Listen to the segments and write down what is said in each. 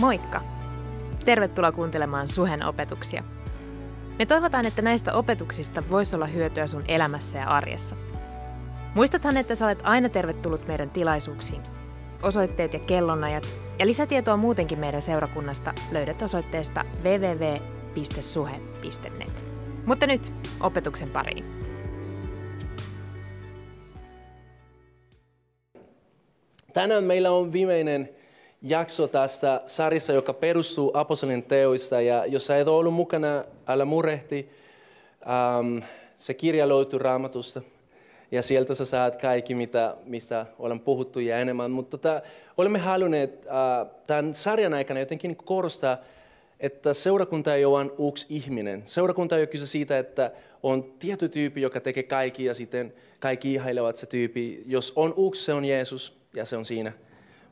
Moikka! Tervetuloa kuuntelemaan Suhen opetuksia. Me toivotaan, että näistä opetuksista voisi olla hyötyä sun elämässä ja arjessa. Muistathan, että sä olet aina tervetullut meidän tilaisuuksiin. Osoitteet ja kellonajat ja lisätietoa muutenkin meidän seurakunnasta löydät osoitteesta www.suhe.net. Mutta nyt opetuksen pariin. Tänään meillä on viimeinen jakso tästä sarjassa, joka perustuu apostolien teoista. Ja jos et ole ollut mukana, älä murehti. Ähm, se kirja löytyy raamatusta. Ja sieltä sä saat kaikki, mitä, mistä olen puhuttu ja enemmän. Mutta tota, olemme halunneet äh, tämän sarjan aikana jotenkin korostaa, että seurakunta ei ole vain yksi ihminen. Seurakunta ei ole kyse siitä, että on tietty tyyppi, joka tekee kaikki ja sitten kaikki ihailevat se tyyppi. Jos on yksi, se on Jeesus ja se on siinä.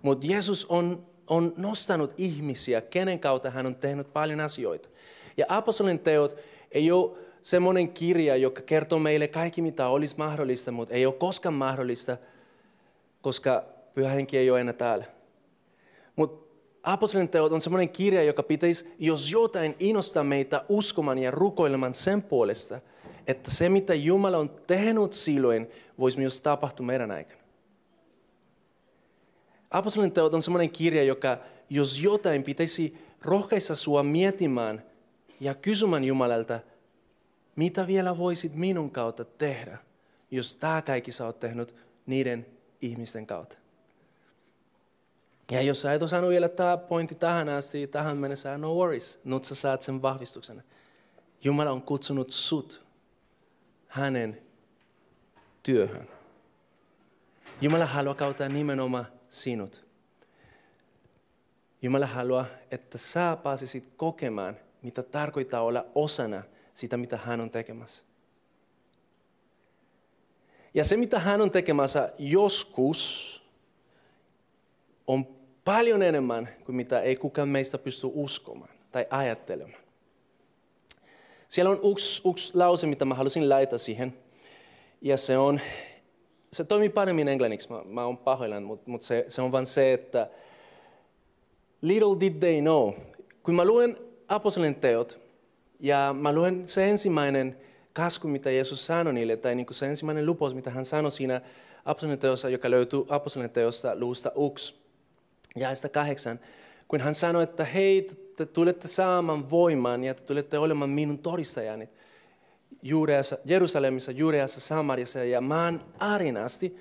Mutta Jeesus on, on nostanut ihmisiä, kenen kautta hän on tehnyt paljon asioita. Ja apostolin teot ei ole semmoinen kirja, joka kertoo meille kaikki, mitä olisi mahdollista, mutta ei ole koskaan mahdollista, koska pyhä henki ei ole enää täällä. Mutta apostolin teot on semmoinen kirja, joka pitäisi, jos jotain innostaa meitä uskomaan ja rukoilemaan sen puolesta, että se, mitä Jumala on tehnyt silloin, voisi myös tapahtua meidän aikana. Apostolin teot on sellainen kirja, joka jos jotain pitäisi rohkaista sua miettimään ja kysymään Jumalalta, mitä vielä voisit minun kautta tehdä, jos tämä kaikki sä oot tehnyt niiden ihmisten kautta. Ja jos sä et osannut vielä tämä pointti tähän asti, tähän mennessä, no worries, nyt sä saat sen vahvistuksen. Jumala on kutsunut sut hänen työhön. Jumala haluaa kautta nimenomaan sinut. Jumala haluaa, että sä pääsisit kokemaan, mitä tarkoittaa olla osana sitä, mitä hän on tekemässä. Ja se, mitä hän on tekemässä joskus, on paljon enemmän kuin mitä ei kukaan meistä pysty uskomaan tai ajattelemaan. Siellä on yksi, yksi lause, mitä mä halusin laittaa siihen. Ja se on, se toimii paremmin englanniksi, mä, mä oon pahoillani, mutta mut se, se on vain se, että little did they know. Kun mä luen apostolien teot, ja mä luen se ensimmäinen kasku, mitä Jeesus sanoi niille, tai niin kuin se ensimmäinen lupaus, mitä hän sanoi siinä apostolien teossa, joka löytyy apostolien teosta luusta 1 ja kahdeksan, kun hän sanoi, että hei, te tulette saamaan voimaan ja te tulette olemaan minun todistajani. Juudeassa, Jerusalemissa, Juudeassa, Samariassa ja maan asti.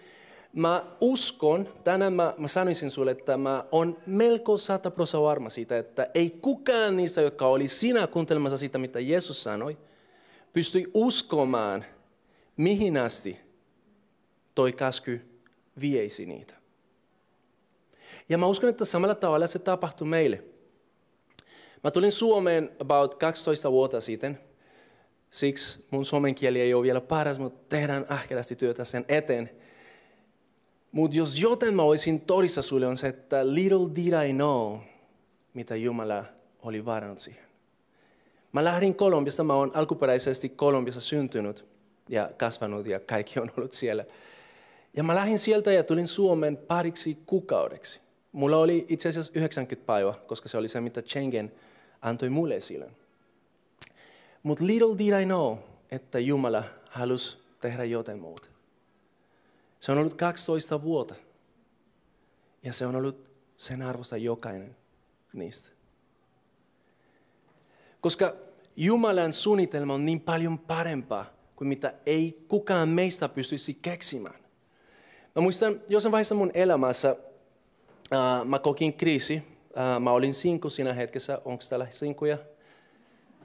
Mä uskon, tänään mä, mä sanoisin sulle, että mä on melko sata varma siitä, että ei kukaan niistä, jotka oli sinä kuuntelemassa sitä, mitä Jeesus sanoi, pystyi uskomaan, mihin asti toi käsky vieisi niitä. Ja mä uskon, että samalla tavalla se tapahtui meille. Mä tulin Suomeen about 12 vuotta sitten. Siksi mun suomen kieli ei ole vielä paras, mutta tehdään ahkerasti työtä sen eteen. Mutta jos joten mä olisin todissa sulle on se, että little did I know, mitä Jumala oli varannut siihen. Mä lähdin Kolumbiasta, mä oon alkuperäisesti Kolumbiassa syntynyt ja kasvanut ja kaikki on ollut siellä. Ja mä lähdin sieltä ja tulin Suomeen pariksi kuukaudeksi. Mulla oli itse asiassa 90 päivää, koska se oli se, mitä Schengen antoi mulle silloin. Mutta little did I know, että Jumala halusi tehdä jotain muuta. Se on ollut 12 vuotta. Ja se on ollut sen arvosta jokainen niistä. Koska Jumalan suunnitelma on niin paljon parempaa kuin mitä ei kukaan meistä pystyisi keksimään. Mä muistan jossain vaiheessa mun elämässä, äh, mä kokin kriisi. Äh, mä olin sinku siinä hetkessä. Onko täällä sinkuja?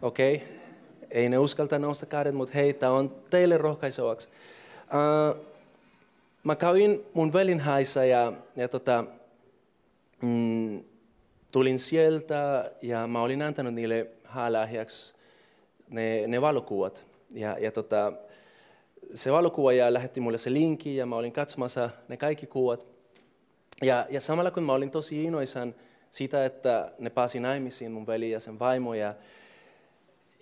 Okei. Okay. Ei ne uskalta nousta kädet, mutta hei, tämä on teille rohkaisevaksi. Äh, mä kävin mun velin haissa ja, ja tota, mm, tulin sieltä ja mä olin antanut niille häälahjaksi ne, ne valokuvat. Ja, ja tota, se valokuva ja lähetti mulle se linkki ja mä olin katsomassa ne kaikki kuvat. Ja, ja samalla kun mä olin tosi innoisan siitä, että ne pääsi naimisiin, mun veli ja sen vaimo. Ja,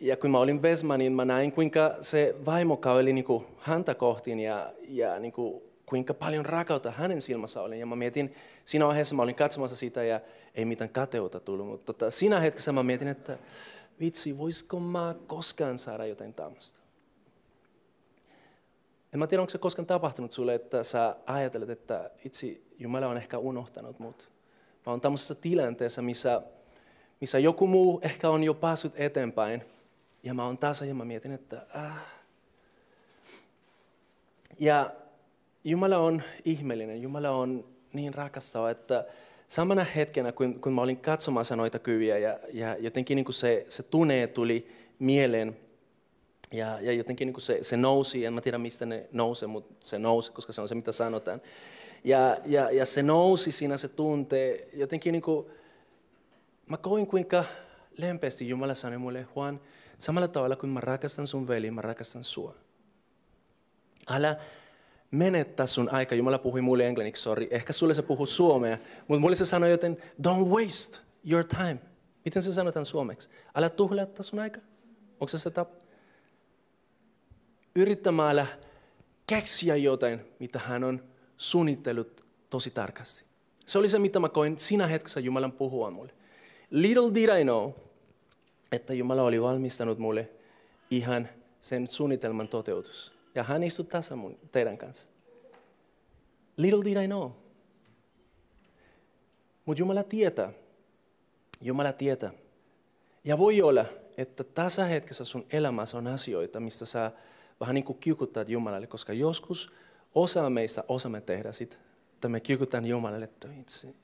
ja kun mä olin Vesma, niin mä näin, kuinka se vaimo käveli niin häntä kohtiin ja, ja niin kuin kuinka paljon rakautta hänen silmässä oli. Ja mä mietin, siinä vaiheessa mä olin katsomassa sitä ja ei mitään kateutta tullut, mutta tota, siinä hetkessä mä mietin, että vitsi, voisiko mä koskaan saada jotain tämmöistä. En mä tiedä, onko se koskaan tapahtunut sulle, että sä ajattelet, että itse Jumala on ehkä unohtanut mut. Mä oon tämmöisessä tilanteessa, missä, missä joku muu ehkä on jo päässyt eteenpäin. Ja mä oon taas ja mä mietin, että äh. Ja Jumala on ihmeellinen, Jumala on niin rakastava, että samana hetkenä, kun, kun mä olin katsomassa noita kyviä ja, ja jotenkin niin kuin se, se tunne tuli mieleen, ja, ja jotenkin niin kuin se, se nousi, en mä tiedä mistä ne nousee, mutta se nousi, koska se on se mitä sanotaan. Ja, ja, ja se nousi siinä se tuntee, jotenkin niin kuin, mä koin kuinka lempeästi Jumala sanoi mulle, Juan, samalla tavalla kuin mä rakastan sun veli, mä rakastan sua. Älä menettää sun aika. Jumala puhui mulle englanniksi, sorry. Ehkä sulle se puhuu suomea, mutta mulle se sanoi, joten don't waste your time. Miten se sanotaan suomeksi? Älä tuhlaa sun aika. Onko se se tapa? Yrittämällä keksiä jotain, mitä hän on suunnitellut tosi tarkasti. Se oli se, mitä mä koin siinä hetkessä Jumalan puhua mulle. Little did I know, että Jumala oli valmistanut mulle ihan sen suunnitelman toteutus. Ja hän istui tässä mun, teidän kanssa. Little did I know. Mutta Jumala tietää. Jumala tietää. Ja voi olla, että tässä hetkessä sun elämässä on asioita, mistä sä vähän niin kuin kiukuttaat Jumalalle, koska joskus osa meistä osaamme tehdä sitä, että me kiukutaan Jumalalle, itse.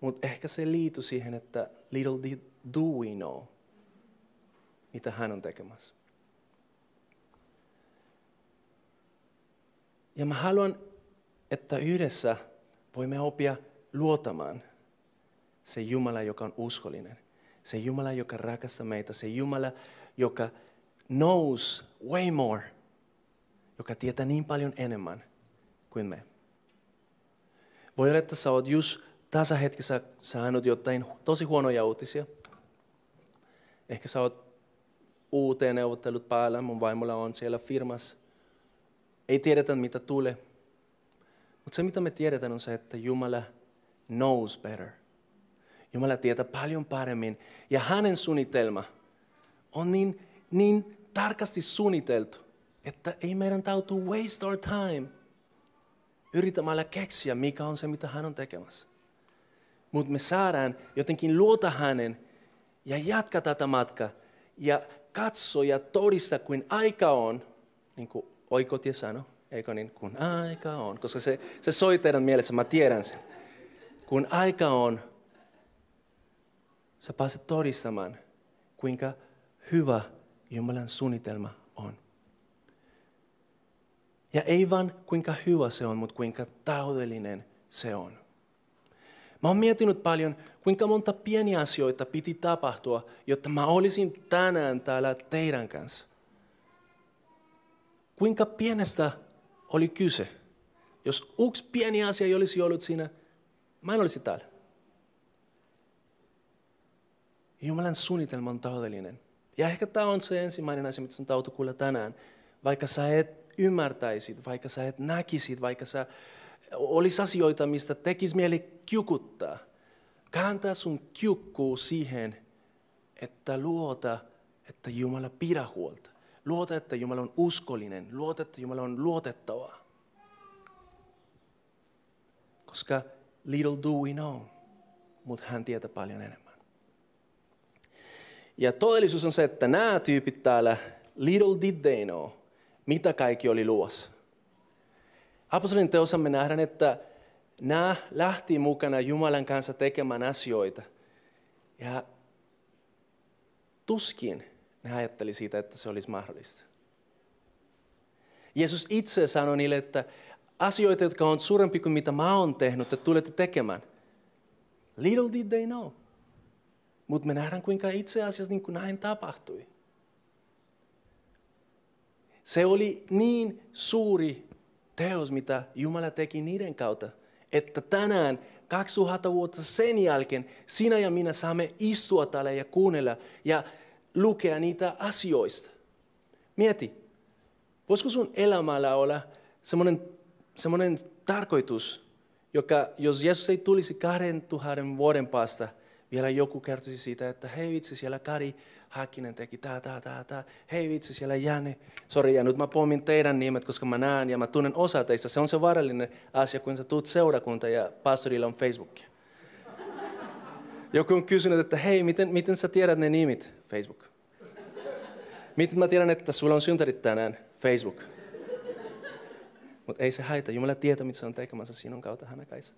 Mutta ehkä se liittyy siihen, että little did do we know, mitä hän on tekemässä. Ja mä haluan, että yhdessä voimme oppia luotamaan se Jumala, joka on uskollinen. Se Jumala, joka rakastaa meitä. Se Jumala, joka knows way more. Joka tietää niin paljon enemmän kuin me. Voi olla, että sä oot just tässä hetkessä saanut jotain tosi huonoja uutisia. Ehkä sä oot uuteen neuvottelut päällä, mun vaimolla on siellä firmassa ei tiedetä, mitä tulee. Mutta se, mitä me tiedetään, on se, että Jumala knows better. Jumala tietää paljon paremmin. Ja hänen suunnitelma on niin, niin tarkasti suunniteltu, että ei meidän täytyy waste our time yrittämällä keksiä, mikä on se, mitä hän on tekemässä. Mutta me saadaan jotenkin luota hänen ja jatkaa tätä matkaa ja katsoa ja todistaa, kuin aika on, niin kuin oikotie sano, eikö niin, kun aika on, koska se, se soi teidän mielessä, mä tiedän sen. Kun aika on, sä pääset todistamaan, kuinka hyvä Jumalan suunnitelma on. Ja ei vaan kuinka hyvä se on, mutta kuinka täydellinen se on. Mä oon miettinyt paljon, kuinka monta pieniä asioita piti tapahtua, jotta mä olisin tänään täällä teidän kanssa kuinka pienestä oli kyse. Jos yksi pieni asia ei olisi ollut siinä, mä en olisi täällä. Jumalan suunnitelma on täydellinen. Ja ehkä tämä on se ensimmäinen asia, mitä sun tautu kuulla tänään. Vaikka sä et ymmärtäisit, vaikka sä et näkisit, vaikka sä olisi asioita, mistä tekisi mieli kiukuttaa. Kääntää sun kiukkuu siihen, että luota, että Jumala pidä huolta. Luota, että Jumala on uskollinen. Luota, että Jumala on luotettava. Koska little do we know, mutta hän tietää paljon enemmän. Ja todellisuus on se, että nämä tyypit täällä, little did they know, mitä kaikki oli luossa. Apostolin teossa me nähdään, että nämä lähti mukana Jumalan kanssa tekemään asioita. Ja tuskin ne ajatteli siitä, että se olisi mahdollista. Jeesus itse sanoi niille, että asioita, jotka on suurempi kuin mitä mä oon tehnyt, että tulette tekemään. Little did they know. Mutta me nähdään, kuinka itse asiassa niin kuin näin tapahtui. Se oli niin suuri teos, mitä Jumala teki niiden kautta, että tänään 2000 vuotta sen jälkeen sinä ja minä saamme istua täällä ja kuunnella ja lukea niitä asioista. Mieti, voisiko sun elämällä olla semmoinen, semmoinen tarkoitus, joka, jos Jeesus ei tulisi kahden tuhannen vuoden päästä, vielä joku kertoisi siitä, että hei vitsi, siellä Kari Häkkinen teki tää, tää, tää, tää. Hei vitsi, siellä Janne. Sori, ja nyt mä pommin teidän nimet, koska mä näen ja mä tunnen osa teistä. Se on se vaarallinen asia, kun sä tuut seurakunta ja pastorilla on Facebookia. Joku on kysynyt, että hei, miten, miten sä tiedät ne nimit? Facebook. Miten mä tiedän, että sulla on syntärit tänään? Facebook. Mutta ei se haita. Jumala tietää, mitä se on tekemässä sinun kautta hänen kanssa.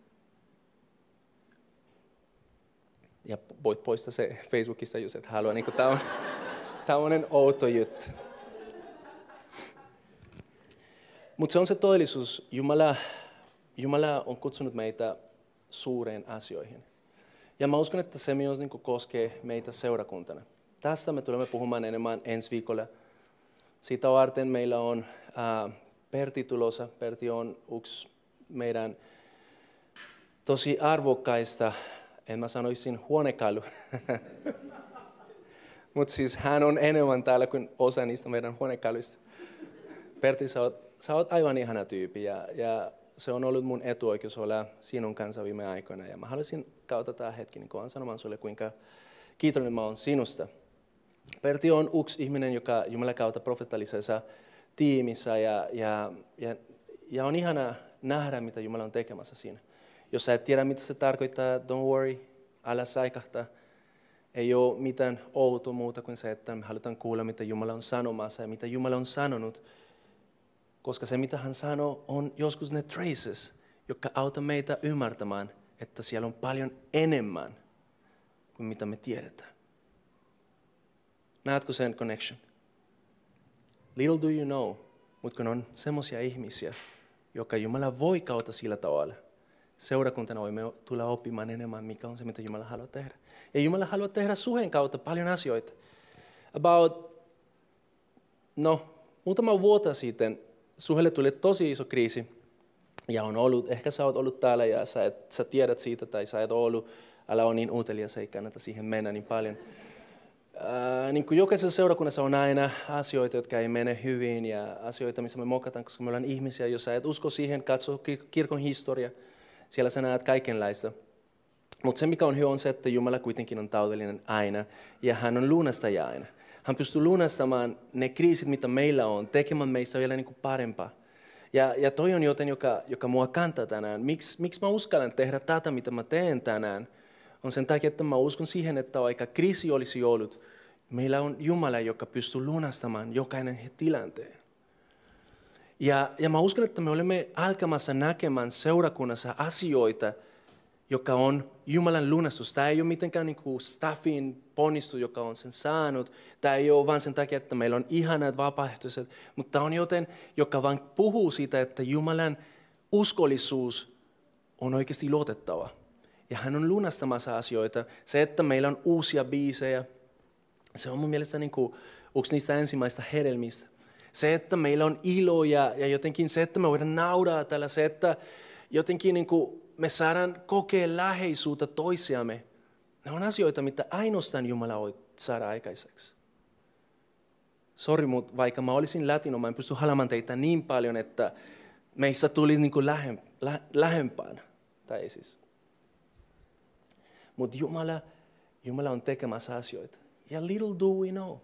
Ja voit poistaa se Facebookista, jos et halua. Niin tämä on tämmöinen outo juttu. Mutta se on se todellisuus. Jumala, Jumala on kutsunut meitä suureen asioihin. Ja mä uskon, että se myös niin koskee meitä seurakuntana. Tästä me tulemme puhumaan enemmän ensi viikolla. Siitä varten meillä on äh, Perti tulossa. Perti on yksi meidän tosi arvokkaista, en mä sanoisin huonekalu. Mutta siis hän on enemmän täällä kuin osa niistä meidän huonekaluista. Perti, sä oot, sä oot aivan ihana tyyppi ja, ja se on ollut mun etuoikeus olla sinun kanssa viime aikoina. Ja mä haluaisin kautta tämä hetki niin kun sanomaan sulle, kuinka kiitollinen mä oon sinusta. Perti on yksi ihminen, joka Jumala kautta profeettallisessa tiimissä ja, ja, ja, ja on ihana nähdä, mitä Jumala on tekemässä siinä. Jos sä et tiedä, mitä se tarkoittaa, don't worry, älä saikahta. Ei ole mitään outoa muuta kuin se, että me halutaan kuulla, mitä Jumala on sanomassa ja mitä Jumala on sanonut. Koska se, mitä hän sanoo, on joskus ne traces, jotka auttavat meitä ymmärtämään, että siellä on paljon enemmän kuin mitä me tiedetään. Näetkö sen connection? Little do you know, mutta kun on semmoisia ihmisiä, joka Jumala voi kautta sillä tavalla, seurakuntana voimme tulla oppimaan enemmän, mikä on se, mitä Jumala haluaa tehdä. Ja Jumala haluaa tehdä suhen kautta paljon asioita. About, no, muutama vuotta sitten suhelle tuli tosi iso kriisi. Ja on ollut, ehkä sä oot ollut täällä ja sä, et, sä tiedät siitä tai sä et ollut, älä ole niin utelias, ei kannata siihen mennä niin paljon. Ää, niin kuin jokaisessa seurakunnassa on aina asioita, jotka ei mene hyvin ja asioita, missä me mokataan, koska me ollaan ihmisiä. Jos sä et usko siihen, katso kirkon historia, siellä sä näet kaikenlaista. Mutta se, mikä on hyvä, on se, että Jumala kuitenkin on taudellinen aina ja hän on lunastaja aina. Hän pystyy lunastamaan ne kriisit, mitä meillä on, tekemään meistä vielä niin kuin parempaa. Ja, ja toi on joten, joka, joka mua kantaa tänään. Miks, miksi mä uskallan tehdä tätä, mitä mä teen tänään? On sen takia, että mä uskon siihen, että vaikka kriisi olisi ollut, meillä on Jumala, joka pystyy lunastamaan jokainen tilanteen. Ja, ja mä uskon, että me olemme alkamassa näkemään seurakunnassa asioita, joka on Jumalan lunastus. Tämä ei ole mitenkään niin kuin staffin ponnistu, joka on sen saanut. Tämä ei ole vain sen takia, että meillä on ihanat vapaaehtoiset, mutta on joten, joka vain puhuu siitä, että Jumalan uskollisuus on oikeasti luotettava. Ja hän on lunastamassa asioita. Se, että meillä on uusia biisejä, se on mun mielestä niin kuin yksi niistä ensimmäistä hedelmistä. Että meillä on ilo ja, ja jotenkin se, että me voidaan naudaa tällä, se, että jotenkin niin kuin me saadaan kokea läheisyyttä toisiamme. Ne on asioita, mitä ainoastaan Jumala voi saada aikaiseksi. Sori, mutta vaikka mä olisin latino, mä en pysty halamaan teitä niin paljon, että meistä tulisi niin kuin lähem, lä, lähempään. Tai siis. Mutta Jumala, Jumala on tekemässä asioita. Ja little do we know.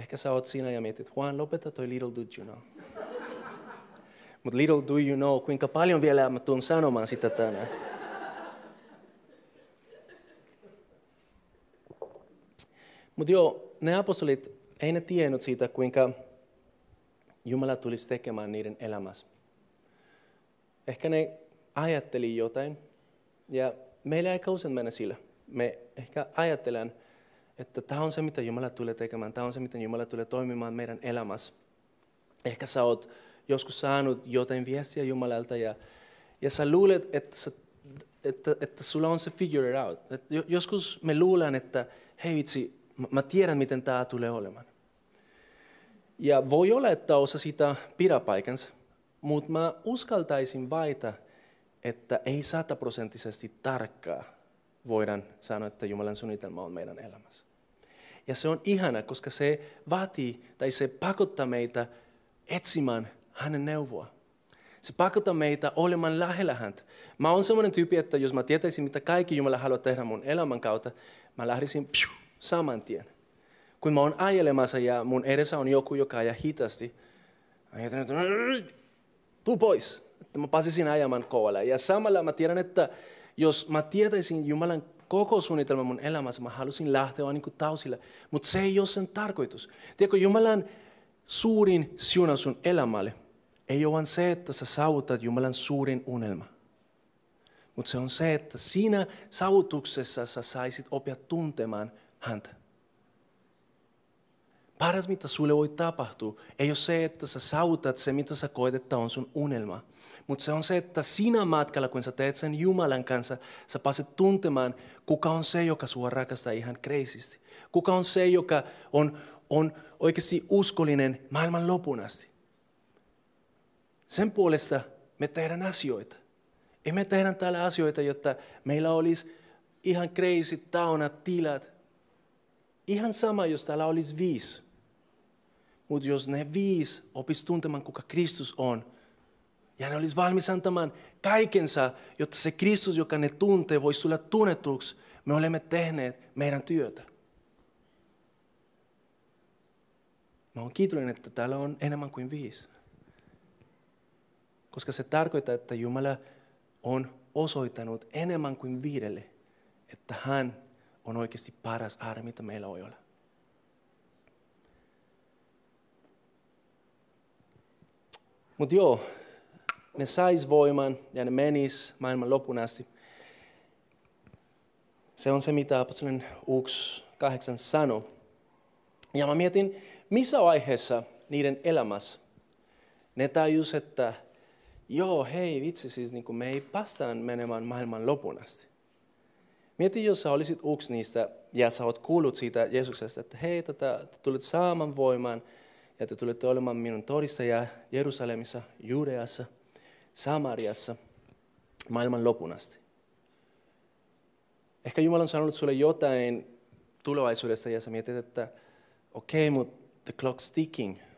Ehkä sä oot siinä ja mietit, Juan, lopeta toi little do you know. Mutta little do you know, kuinka paljon vielä mä tuun sanomaan sitä tänään. Mutta joo, ne apostolit, ei ne tiennyt siitä, kuinka Jumala tulisi tekemään niiden elämässä. Ehkä ne ajatteli jotain, ja meillä ei usein mennä sillä. Me ehkä ajattelen, että tämä on se, mitä Jumala tulee tekemään, tämä on se, miten Jumala tulee toimimaan meidän elämässä. Ehkä sä oot joskus saanut jotain viestiä Jumalalta ja, ja sä luulet, että, sä, että, että sulla on se figure it out. Et joskus me luulen, että hei vitsi, mä tiedän miten tämä tulee olemaan. Ja voi olla, että osa sitä pidä paikansa, mutta mä uskaltaisin vaita, että ei sataprosenttisesti tarkkaa voidaan sanoa, että Jumalan suunnitelma on meidän elämässä. Ja se on ihana, koska se vaatii tai se pakottaa meitä etsimään hänen neuvoa. Se pakottaa meitä olemaan lähellä häntä. Mä oon semmoinen tyyppi, että jos mä tietäisin, mitä kaikki Jumala haluaa tehdä mun elämän kautta, mä lähdisin psiu, saman tien. Kun mä oon ajelemassa ja mun edessä on joku, joka ajaa hitaasti, jätän, että tuu pois, mä pääsisin ajamaan kovalle. Ja samalla mä tiedän, että jos mä tietäisin Jumalan koko suunnitelma mun elämässä, mä halusin lähteä vaan niin kuin tausille. Mutta se ei ole sen tarkoitus. Tiedätkö, Jumalan suurin siunaus sun elämälle ei ole vain se, että sä saavutat Jumalan suurin unelma. Mutta se on se, että siinä saavutuksessa sä saisit oppia tuntemaan häntä. Paras, mitä sulle voi tapahtua, ei ole se, että sä saavutat se, mitä sä koet, että on sun unelma. Mutta se on se, että siinä matkalla, kun sä teet sen Jumalan kanssa, sä pääset tuntemaan, kuka on se, joka sua rakastaa ihan kreisisti. Kuka on se, joka on, on oikeasti uskollinen maailman lopun asti. Sen puolesta me tehdään asioita. Ei me tehdään täällä asioita, jotta meillä olisi ihan crazy tauna tilat. Ihan sama, jos täällä olisi viisi. Mutta jos ne viisi opis tuntemaan, kuka Kristus on, ja ne olisi valmis antamaan kaikensa, jotta se Kristus, joka ne tuntee, voisi tulla tunnetuksi, me olemme tehneet meidän työtä. Mä olen kiitollinen, että täällä on enemmän kuin viisi. Koska se tarkoittaa, että Jumala on osoittanut enemmän kuin viidelle, että hän on oikeasti paras aarre, mitä meillä voi olla. Mutta joo, ne sais voiman ja ne menis maailman lopun asti. Se on se, mitä apostolinen Uks 8 sanoi. Ja mä mietin, missä vaiheessa niiden elämässä ne tajus, että joo, hei vitsi, siis niin me ei päästään menemään maailman lopun asti. Mieti, jos sä olisit yksi niistä ja sä oot kuullut siitä Jeesuksesta, että hei, tota, te tulet saamaan voiman ja te tulette olemaan minun todistaja Jerusalemissa, Judeassa, Samariassa, maailman lopun asti. Ehkä Jumala on sanonut sulle jotain tulevaisuudessa ja sä mietit, että okei, okay, mutta the clock's ticking –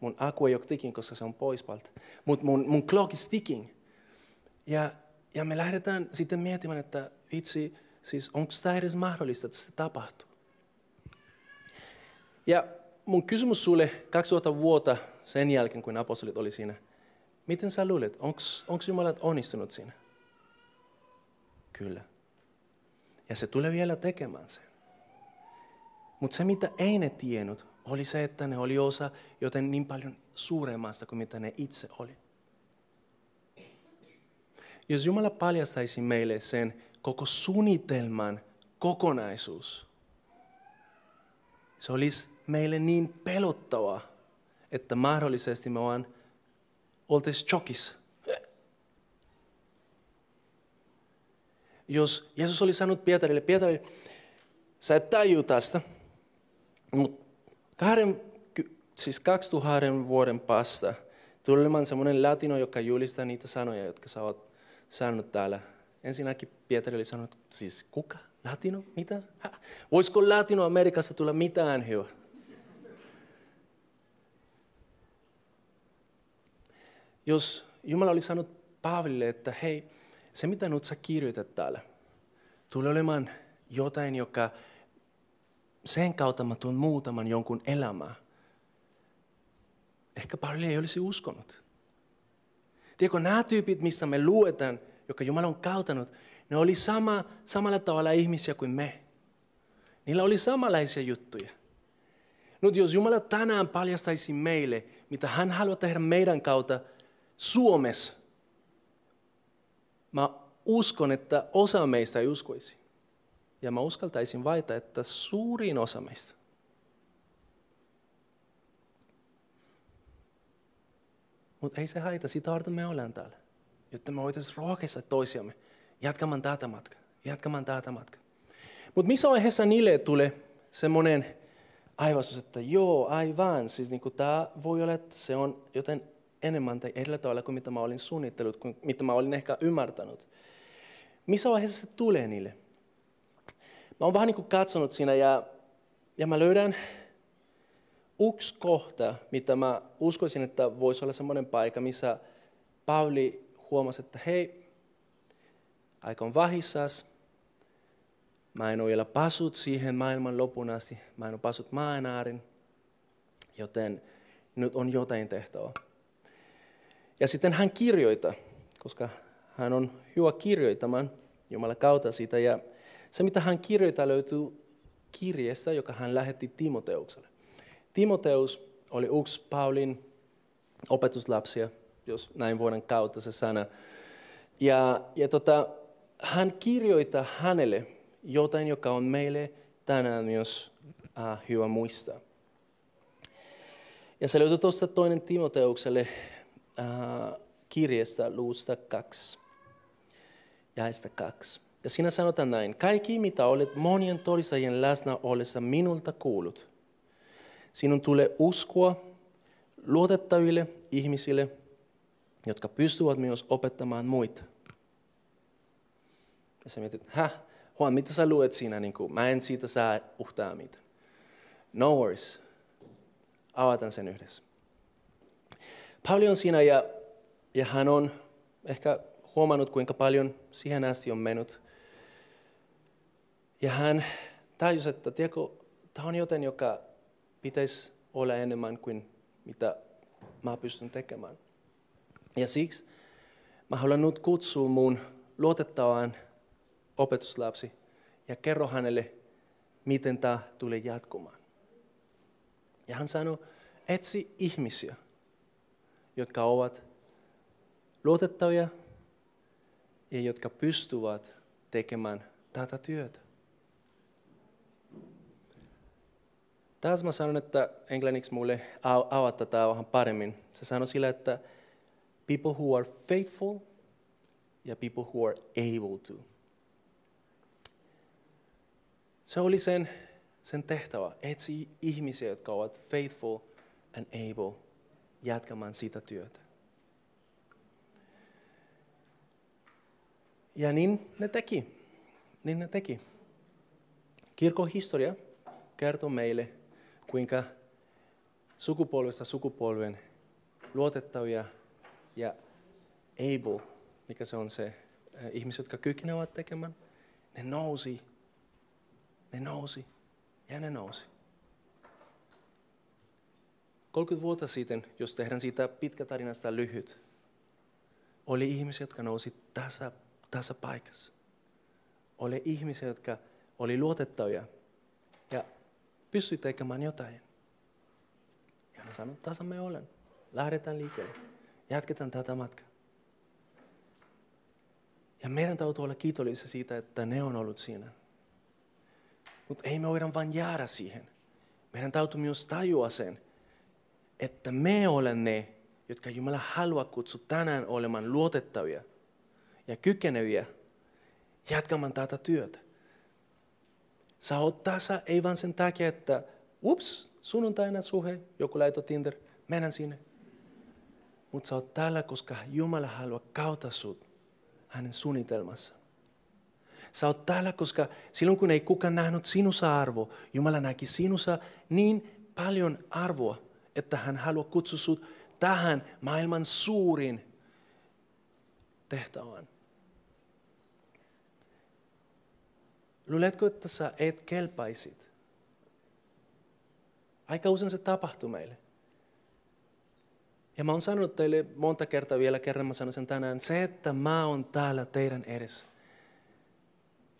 Mun aku ei ole ticking, koska se on pois palta. Mutta mun, mun clock is ticking. Ja, ja me lähdetään sitten miettimään, että vitsi, siis onko tämä edes mahdollista, että se tapahtuu. Ja mun kysymys sulle 2000 vuotta sen jälkeen, kun apostolit oli siinä. Miten sä luulet, onko Jumala onnistunut siinä? Kyllä. Ja se tulee vielä tekemään sen. Mutta se, mitä ei ne tiennyt, oli se, että ne oli osa joten niin paljon suuremmasta kuin mitä ne itse oli. Jos Jumala paljastaisi meille sen koko suunnitelman kokonaisuus, se olisi meille niin pelottavaa, että mahdollisesti me vaan oltaisiin chokissa. Jos Jeesus oli sanonut Pietarille, Pietari, sä et tajua tästä, mutta kahden, siis 2000 vuoden päästä tulee olemaan semmoinen latino, joka julistaa niitä sanoja, jotka sä oot saanut täällä. Ensinnäkin Pietari oli sanonut, siis kuka? Latino? Mitä? Hä? Voisiko Latino-Amerikassa tulla mitään hyvää? Jos Jumala oli sanonut Paavilille, että hei, se mitä nyt sä kirjoitat täällä, tulee olemaan jotain, joka sen kautta mä tuon muutaman jonkun elämää. Ehkä paljon ei olisi uskonut. Tiedätkö, nämä tyypit, mistä me luetaan, joka Jumala on kautanut, ne oli sama, samalla tavalla ihmisiä kuin me. Niillä oli samanlaisia juttuja. Nyt jos Jumala tänään paljastaisi meille, mitä hän haluaa tehdä meidän kautta Suomessa, mä uskon, että osa meistä ei uskoisi. Ja mä uskaltaisin vaita, että suurin osa meistä Mutta ei se haita, sitä varten me ollaan täällä. Jotta me voitaisiin rohkeissa toisiamme jatkamaan tätä matkaa, jatkamaan tätä matkaa. Mutta missä vaiheessa niille tulee semmoinen aivastus, että joo, aivan, siis niin tämä voi olla, että se on joten enemmän tai eri tavalla kuin mitä mä olin suunnitellut, kuin mitä mä olin ehkä ymmärtänyt. Missä vaiheessa se tulee niille? Mä oon vähän niin kuin katsonut siinä ja, ja mä löydän yksi kohta, mitä mä uskoisin, että voisi olla semmoinen paikka, missä Pauli huomasi, että hei, aika on vahissas, mä en ole vielä pasut siihen maailman lopun asti, mä en ole pasut maanaarin, joten nyt on jotain tehtävää. Ja sitten hän kirjoita, koska hän on hyvä kirjoittamaan Jumalan kautta sitä. Ja se, mitä hän kirjoittaa, löytyy kirjeestä, joka hän lähetti Timoteukselle. Timoteus oli yksi Paulin opetuslapsia, jos näin vuoden kautta se sana. Ja, ja tota, hän kirjoittaa hänelle jotain, joka on meille tänään myös äh, hyvä muistaa. Ja se löytyy tuosta toinen Timoteukselle kirjasta luusta kaksi, jaista kaksi. Ja siinä sanotaan näin, kaikki mitä olet monien todistajien läsnä ollessa minulta kuullut, sinun tulee uskoa luotettaville ihmisille, jotka pystyvät myös opettamaan muita. Ja sä mietit, häh, Juan, mitä sä luet siinä, niin kuin, mä en siitä saa uhtaa mitään. No worries. Avataan sen yhdessä. Pauli on siinä ja, ja hän on ehkä huomannut, kuinka paljon siihen asti on mennyt. Ja hän tajusi, että tiedätkö, tämä on joten, joka pitäisi olla enemmän kuin mitä mä pystyn tekemään. Ja siksi mä haluan nyt kutsua mun luotettavaan opetuslapsi ja kerro hänelle, miten tämä tulee jatkumaan. Ja hän sanoi, etsi ihmisiä, jotka ovat luotettavia ja jotka pystyvät tekemään tätä työtä. Taas mä sanon, että englanniksi mulle avata tätä vähän paremmin. Se sanoi sillä, että people who are faithful ja people who are able to. Se oli sen, sen tehtävä, etsi ihmisiä, jotka ovat faithful and able jatkamaan sitä työtä. Ja niin ne teki. Niin ne teki. Kirkon historia kertoo meille, kuinka sukupolvesta sukupolven luotettavia ja able, mikä se on se, eh, ihmiset, jotka kykenevät tekemään, ne nousi. Ne nousi ja ne nousi. 30 vuotta sitten, jos tehdään siitä pitkä tarinasta lyhyt, oli ihmisiä, jotka nousi tässä, tässä paikassa. Oli ihmisiä, jotka oli luotettavia ja pystyi tekemään jotain. Ja hän sanoi, tässä me olen. Lähdetään liikkeelle. Jatketaan tätä matkaa. Ja meidän täytyy olla kiitollisia siitä, että ne on ollut siinä. Mutta ei me voida vain jäädä siihen. Meidän täytyy myös tajua sen, että me olemme ne, jotka Jumala haluaa kutsua tänään olemaan luotettavia ja kykeneviä jatkamaan tätä työtä. Sä oot tässä ei vain sen takia, että ups, sunnuntaina suhe, joku laito Tinder, mennään sinne. Mutta sä oot täällä, koska Jumala haluaa kautta sut hänen suunnitelmassa. Sä oot täällä, koska silloin kun ei kukaan nähnyt sinussa arvo, Jumala näki sinussa niin paljon arvoa, että hän haluaa kutsua sinut tähän maailman suurin tehtävään. Luuletko, että sä et kelpaisit? Aika usein se tapahtuu meille. Ja mä oon sanonut teille monta kertaa vielä kerran, mä sanon sen tänään, se, että mä oon täällä teidän edessä.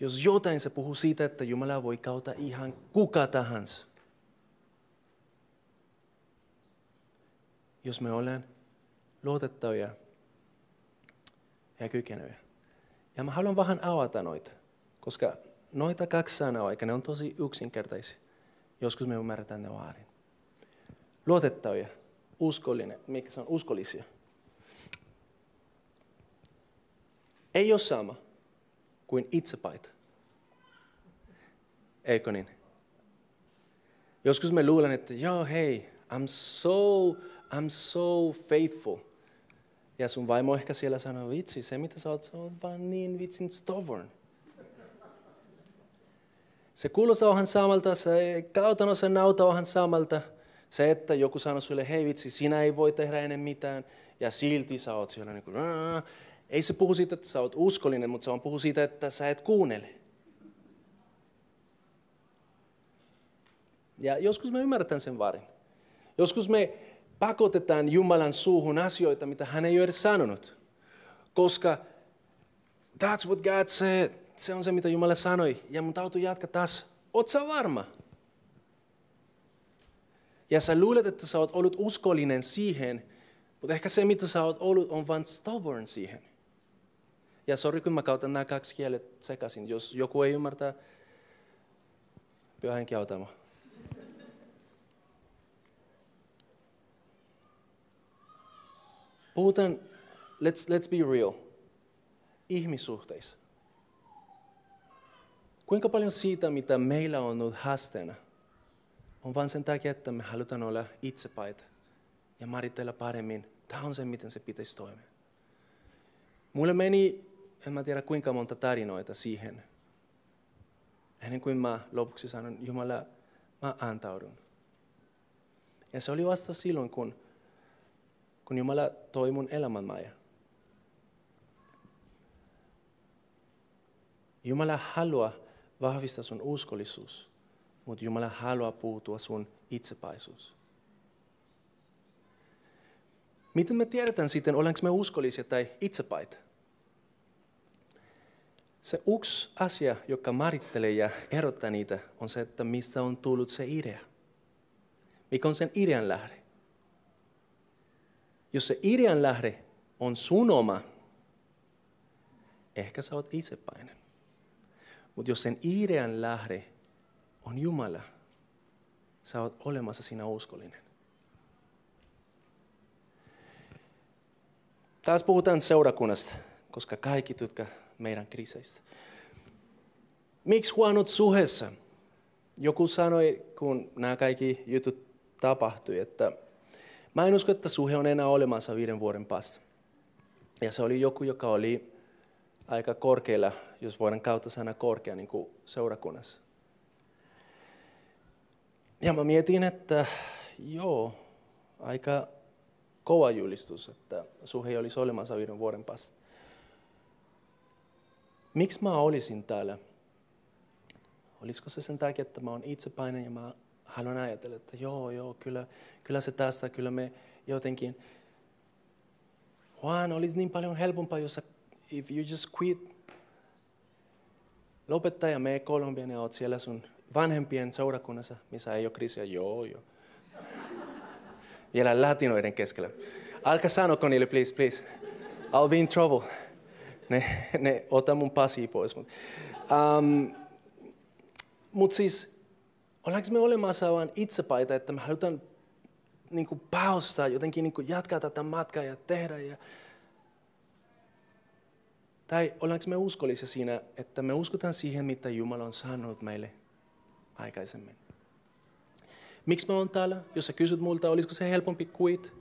Jos jotain se puhuu siitä, että Jumala voi kautta ihan kuka tahansa. Jos me ollaan luotettavia ja kykeneviä. Ja mä haluan vähän avata noita, koska noita kaksi sanaa, vaikka ne on tosi yksinkertaisia, joskus me ymmärretään ne väärin. Luotettavia, uskollinen, mikä se on, uskollisia. Ei ole sama kuin itsepaita. Eikö niin? Joskus me luulen, että joo hei, I'm so I'm so faithful. Ja sun vaimo ehkä siellä sanoo, vitsi, se mitä sä oot, sä oot vaan niin vitsin stubborn. Se kuulostaa vähän samalta, se kautan osa nauta vähän samalta. Se, että joku sanoo sulle, hei vitsi, sinä ei voi tehdä enää mitään, ja silti sä oot siellä niin kuin, ei se puhu siitä, että sä oot uskollinen, mutta se on puhu siitä, että sä et kuunnele. Ja joskus me ymmärretään sen väärin. Joskus me pakotetaan Jumalan suuhun asioita, mitä hän ei ole edes sanonut. Koska that's what God said. Se on se, mitä Jumala sanoi. Ja mun täytyy jatkaa taas. Oot sä varma? Ja sä luulet, että sä oot ollut uskollinen siihen, mutta ehkä se, mitä sä oot ollut, on vain stubborn siihen. Ja sori, kun mä kautan nämä kaksi kielet sekaisin. Jos joku ei ymmärtää, pyhä henki autamaan. Puhutaan, let's, let's be real, ihmissuhteissa. Kuinka paljon siitä, mitä meillä on ollut haasteena, on vain sen takia, että me halutaan olla itsepaita ja maritella paremmin. Tämä on se, miten se pitäisi toimia. Mulle meni, en mä tiedä kuinka monta tarinoita siihen, ennen kuin mä lopuksi sanon, Jumala, mä antaudun. Ja se oli vasta silloin, kun kun Jumala toi mun elämän Maja. Jumala haluaa vahvistaa sun uskollisuus, mutta Jumala haluaa puuttua sun itsepaisuus. Miten me tiedetään sitten, olenko me uskollisia tai itsepaita? Se yksi asia, joka määrittelee ja erottaa niitä, on se, että mistä on tullut se idea. Mikä on sen idean lähde? Jos se idean lähde on sun oma, ehkä sä oot itsepäinen. Mutta jos sen idean lähde on Jumala, sä oot olemassa sinä uskollinen. Taas puhutaan seurakunnasta, koska kaikki tykkää meidän kriiseistä. Miksi huonot suhessa? Joku sanoi, kun nämä kaikki jutut tapahtui, että Mä en usko, että suhe on enää olemassa viiden vuoden päästä. Ja se oli joku, joka oli aika korkealla, jos voidaan kautta sana korkea, niin kuin seurakunnassa. Ja mä mietin, että joo, aika kova julistus, että suhe olisi olemassa viiden vuoden päästä. Miksi mä olisin täällä? Olisiko se sen takia, että mä oon itsepäinen ja mä haluan ajatella, että joo, joo, kyllä, kyllä se tästä, kyllä me jotenkin, vaan olisi niin paljon helpompaa, jos if you just quit, lopettaa ja mene Kolumbiaan ja oot siellä sun vanhempien seurakunnassa, missä ei ole kriisiä, joo, joo. Vielä latinoiden keskellä. Alka sanoko niille, please, please. I'll be in trouble. Ne, ne ota mun pasi pois. Mutta um, mut siis, Ollaanko me olemassa vain itsepaita, että me halutaan niin kuin paustaa, jotenkin niin kuin jatkaa tätä matkaa ja tehdä. Ja... Tai ollaanko me uskollisia siinä, että me uskotaan siihen, mitä Jumala on sanonut meille aikaisemmin. Miksi mä oon täällä? Jos sä kysyt multa, olisiko se helpompi quit?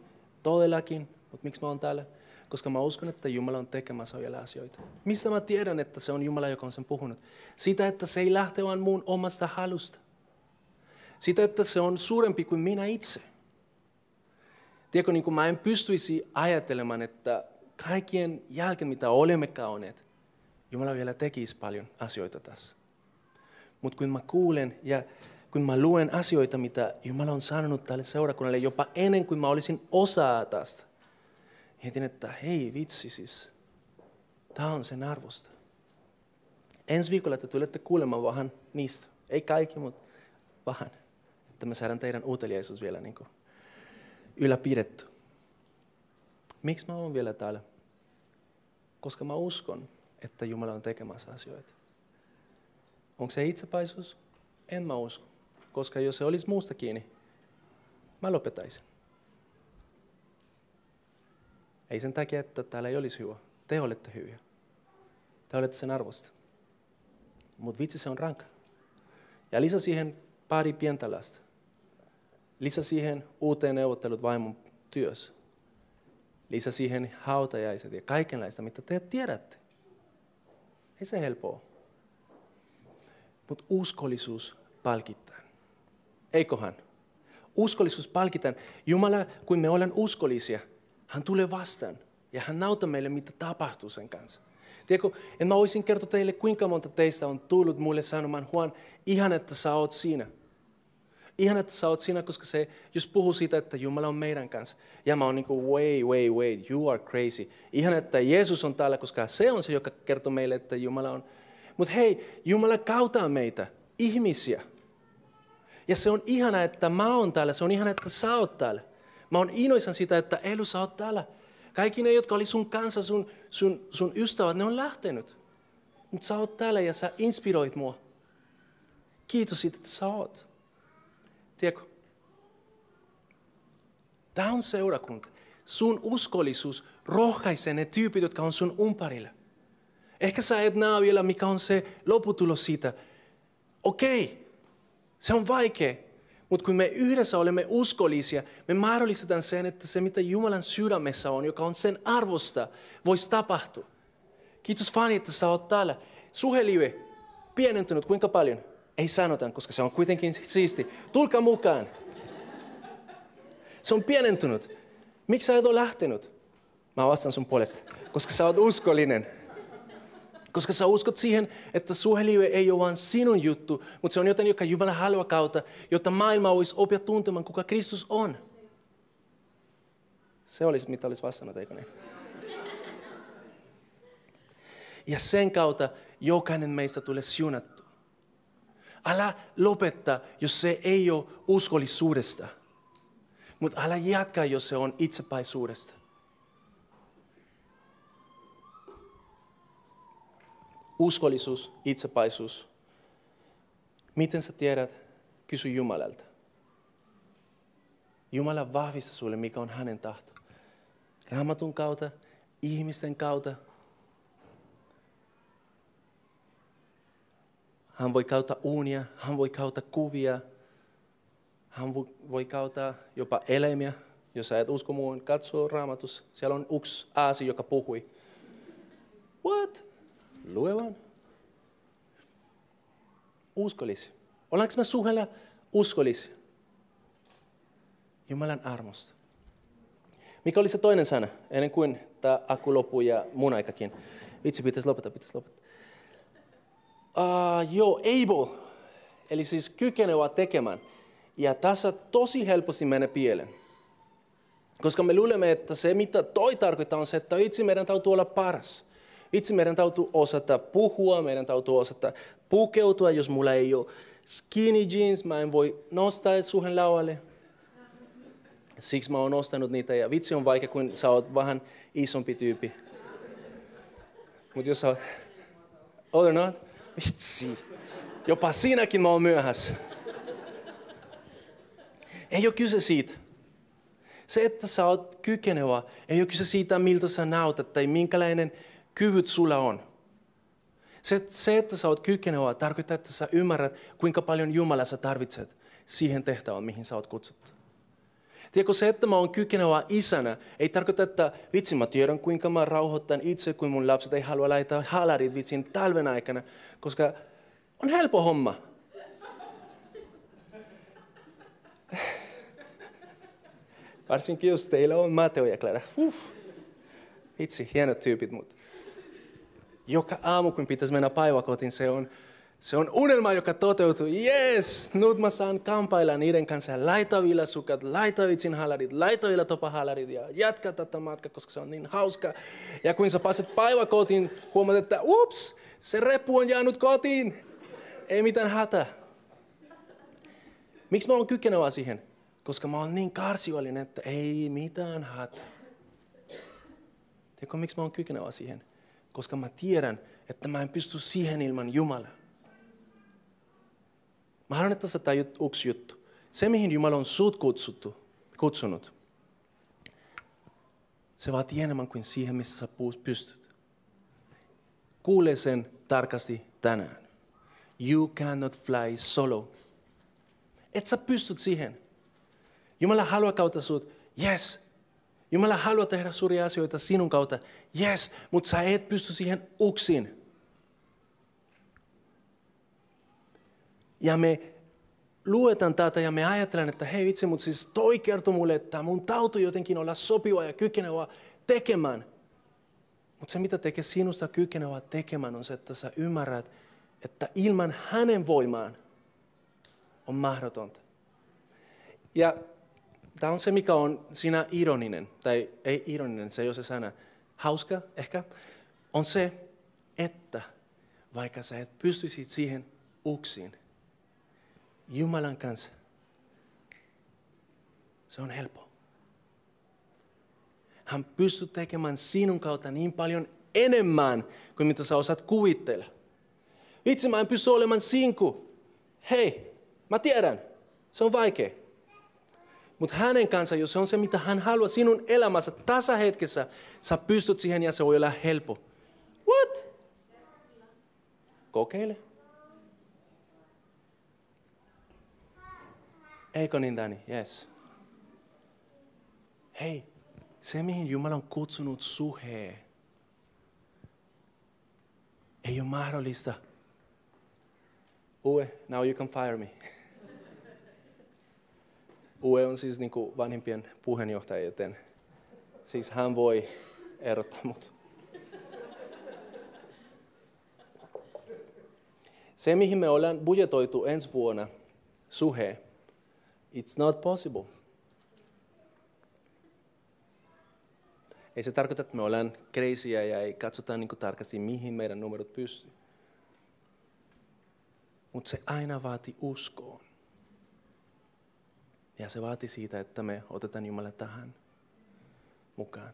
Todellakin, mutta miksi mä oon täällä? Koska mä uskon, että Jumala on tekemässä vielä asioita. Mistä mä tiedän, että se on Jumala, joka on sen puhunut? Sitä, että se ei lähte vaan mun omasta halusta. Sitä, se on suurempi kuin minä itse. Tiedätkö, niin kuin mä en pystyisi ajattelemaan, että kaikkien jälkeen, mitä olemme kauneet, Jumala vielä tekisi paljon asioita tässä. Mutta kun mä kuulen ja kun mä luen asioita, mitä Jumala on sanonut tälle seurakunnalle, jopa ennen kuin mä olisin osa tästä, mietin, että hei vitsi siis, tämä on sen arvosta. Ensi viikolla te tulette kuulemaan vähän niistä. Ei kaikki, mutta vähän että me saadaan teidän uteliaisuus vielä niin kuin ylläpidetty. Miksi mä oon vielä täällä? Koska mä uskon, että Jumala on tekemässä asioita. Onko se itsepaisuus? En mä usko. Koska jos se olisi muusta kiinni, mä lopetaisin. Ei sen takia, että täällä ei olisi hyvä. Te olette hyviä. Te olette sen arvosta. Mutta vitsi se on rankka. Ja lisä siihen pari pientä lasta. Lisä siihen uuteen neuvottelut vaimon työssä. Lisä siihen hautajaiset ja kaikenlaista, mitä te tiedätte. Ei se helppoa. Mutta uskollisuus palkittaa. Eikohan? uskollisuus palkitaan. Jumala, kun me ollaan uskollisia, hän tulee vastaan ja hän näyttää meille, mitä tapahtuu sen kanssa. Tiedätkö, en mä voisin kertoa teille, kuinka monta teistä on tullut mulle sanomaan, Juan, ihan että sä oot siinä. Ihan että sä oot siinä, koska se, jos puhuu siitä, että Jumala on meidän kanssa. Ja mä oon niin kuin, way, way, way, you are crazy. Ihan että Jeesus on täällä, koska se on se, joka kertoo meille, että Jumala on. Mutta hei, Jumala kauttaa meitä, ihmisiä. Ja se on ihana, että mä oon täällä, se on ihana, että sä oot täällä. Mä oon innoisan sitä, että Elu, sä oot täällä. Kaikki ne, jotka oli sun kanssa, sun, sun, sun ystävät, ne on lähtenyt. Mutta sä oot täällä ja sä inspiroit mua. Kiitos siitä, että sä oot. Tiedätkö? Tämä on seurakunta. Sun uskollisuus rohkaisee ne tyypit, jotka on sun umparilla. Ehkä sä et näe vielä, mikä on se loputulos siitä. Okei, se on vaikea. Mutta kun me yhdessä olemme uskollisia, me mahdollistetaan sen, että se mitä Jumalan sydämessä on, joka on sen arvosta, voisi tapahtua. Kiitos Fani, että sä oot täällä. Suhelive, pienentynyt kuinka paljon? Ei sanotaan, koska se on kuitenkin siisti. Tulkaa mukaan. Se on pienentynyt. Miksi sä et ole lähtenyt? Mä vastaan sun puolesta. Koska sä oot uskollinen. Koska sä uskot siihen, että suhelive ei ole vain sinun juttu, mutta se on jotain, joka Jumala haluaa kautta, jotta maailma voisi oppia tuntemaan, kuka Kristus on. Se olisi, mitä olisi vastannut, eikö niin? Ja sen kautta jokainen meistä tulee siunattu. Älä lopetta, jos se ei ole uskollisuudesta. Mutta älä jatka, jos se on itsepäisuudesta. uskollisuus, itsepaisuus. Miten sä tiedät? Kysy Jumalalta. Jumala vahvista sulle, mikä on hänen tahto. Raamatun kautta, ihmisten kautta. Hän voi kautta unia, hän voi kautta kuvia, hän voi kautta jopa eläimiä. Jos sä et usko muun, katso raamatus. Siellä on yksi aasi, joka puhui. What? Lue vaan. Uskollisia. Ollaanko me suhella uskollisia? Jumalan armosta. Mikä oli se toinen sana, ennen kuin tämä akku loppuu ja mun aikakin? Vitsi, pitäisi lopettaa, pitäisi lopettaa. Uh, joo, able, eli siis kykenevä tekemään. Ja tässä tosi helposti menee pieleen. Koska me luulemme, että se mitä toi tarkoittaa on se, että itse meidän täytyy olla paras. Itse meidän täytyy osata puhua, meidän täytyy osata pukeutua, jos mulla ei ole skinny jeans, mä en voi nostaa suhen laualle. Siksi mä oon nostanut niitä ja vitsi on vaikea, kun sä oot vähän isompi tyyppi. Mutta jos sä oot... Oh, not? Vitsi. Jopa siinäkin mä oon myöhässä. Ei ole kyse siitä. Se, että sä oot kykenevä, ei ole kyse siitä, miltä sä näytät tai minkälainen kyvyt sulla on. Se, se, että sä oot kykenevä, tarkoittaa, että sä ymmärrät, kuinka paljon Jumala sä tarvitset siihen tehtävään, mihin sä oot kutsuttu. Tiedätkö, se, että mä oon kykenevä isänä, ei tarkoita, että vitsi mä tiedän, kuinka mä rauhoitan itse, kun mun lapset ei halua laittaa halarit vitsin talven aikana, koska on helppo homma. Varsinkin jos teillä on Mateo ja Clara. Uff. Vitsi, hienot tyypit, mutta joka aamu, kun pitäisi mennä päiväkotiin, se on, se on unelma, joka toteutuu. Yes, nyt mä saan kampailla niiden kanssa. Laita sukat, laita vitsin halarit, laita vielä topahalarit ja jatka tätä matkaa, koska se on niin hauska. Ja kun sä pääset päiväkotiin, huomaat, että ups, se reppu on jäänyt kotiin. Ei mitään hätä. Miksi mä oon kykenevä siihen? Koska mä oon niin karsiallinen, että ei mitään hätä. Tiedätkö, miksi mä oon kykenevä siihen? koska mä tiedän, että mä en pysty siihen ilman Jumalaa. Mä haluan, että tämä yksi juttu. Se, mihin Jumala on sut kutsuttu, kutsunut, se vaatii enemmän kuin siihen, missä sä pystyt. Kuule sen tarkasti tänään. You cannot fly solo. Et sä pystyt siihen. Jumala haluaa kautta sut, yes, Jumala haluaa tehdä suuria asioita sinun kautta. Yes, mutta sä et pysty siihen yksin. Ja me luetaan tätä ja me ajatellaan, että hei vitsi, mutta siis toi kertoo mulle, että mun tautu jotenkin olla sopiva ja kykenevä tekemään. Mutta se, mitä tekee sinusta kykenevä tekemään, on se, että sä ymmärrät, että ilman hänen voimaan on mahdotonta. Ja tämä on se, mikä on siinä ironinen, tai ei ironinen, se ei ole se sana, hauska ehkä, on se, että vaikka sä et pystyisit siihen uksiin, Jumalan kanssa, se on helppo. Hän pystyy tekemään sinun kautta niin paljon enemmän kuin mitä sä osaat kuvitella. Itse mä en pysty olemaan sinku. Hei, mä tiedän, se on vaikea. Mutta hänen kanssa, jos se on se, mitä hän haluaa sinun elämässä tasahetkessä, sä pystyt siihen ja se voi olla helppo. What? Kokeile. Eikö niin, Dani? Yes. Hei, se mihin Jumala on kutsunut suheen, ei ole mahdollista. Uwe, now you can fire me. Uwe on siis niin kuin vanhimpien puheenjohtaja, joten siis hän voi erottaa mut. Se, mihin me ollaan budjetoitu ensi vuonna, suhe, it's not possible. Ei se tarkoita, että me ollaan kreisiä ja ei katsota niin tarkasti, mihin meidän numerot pystyy. Mutta se aina vaati uskoon. Ja se vaati siitä, että me otetaan Jumala tähän mukaan.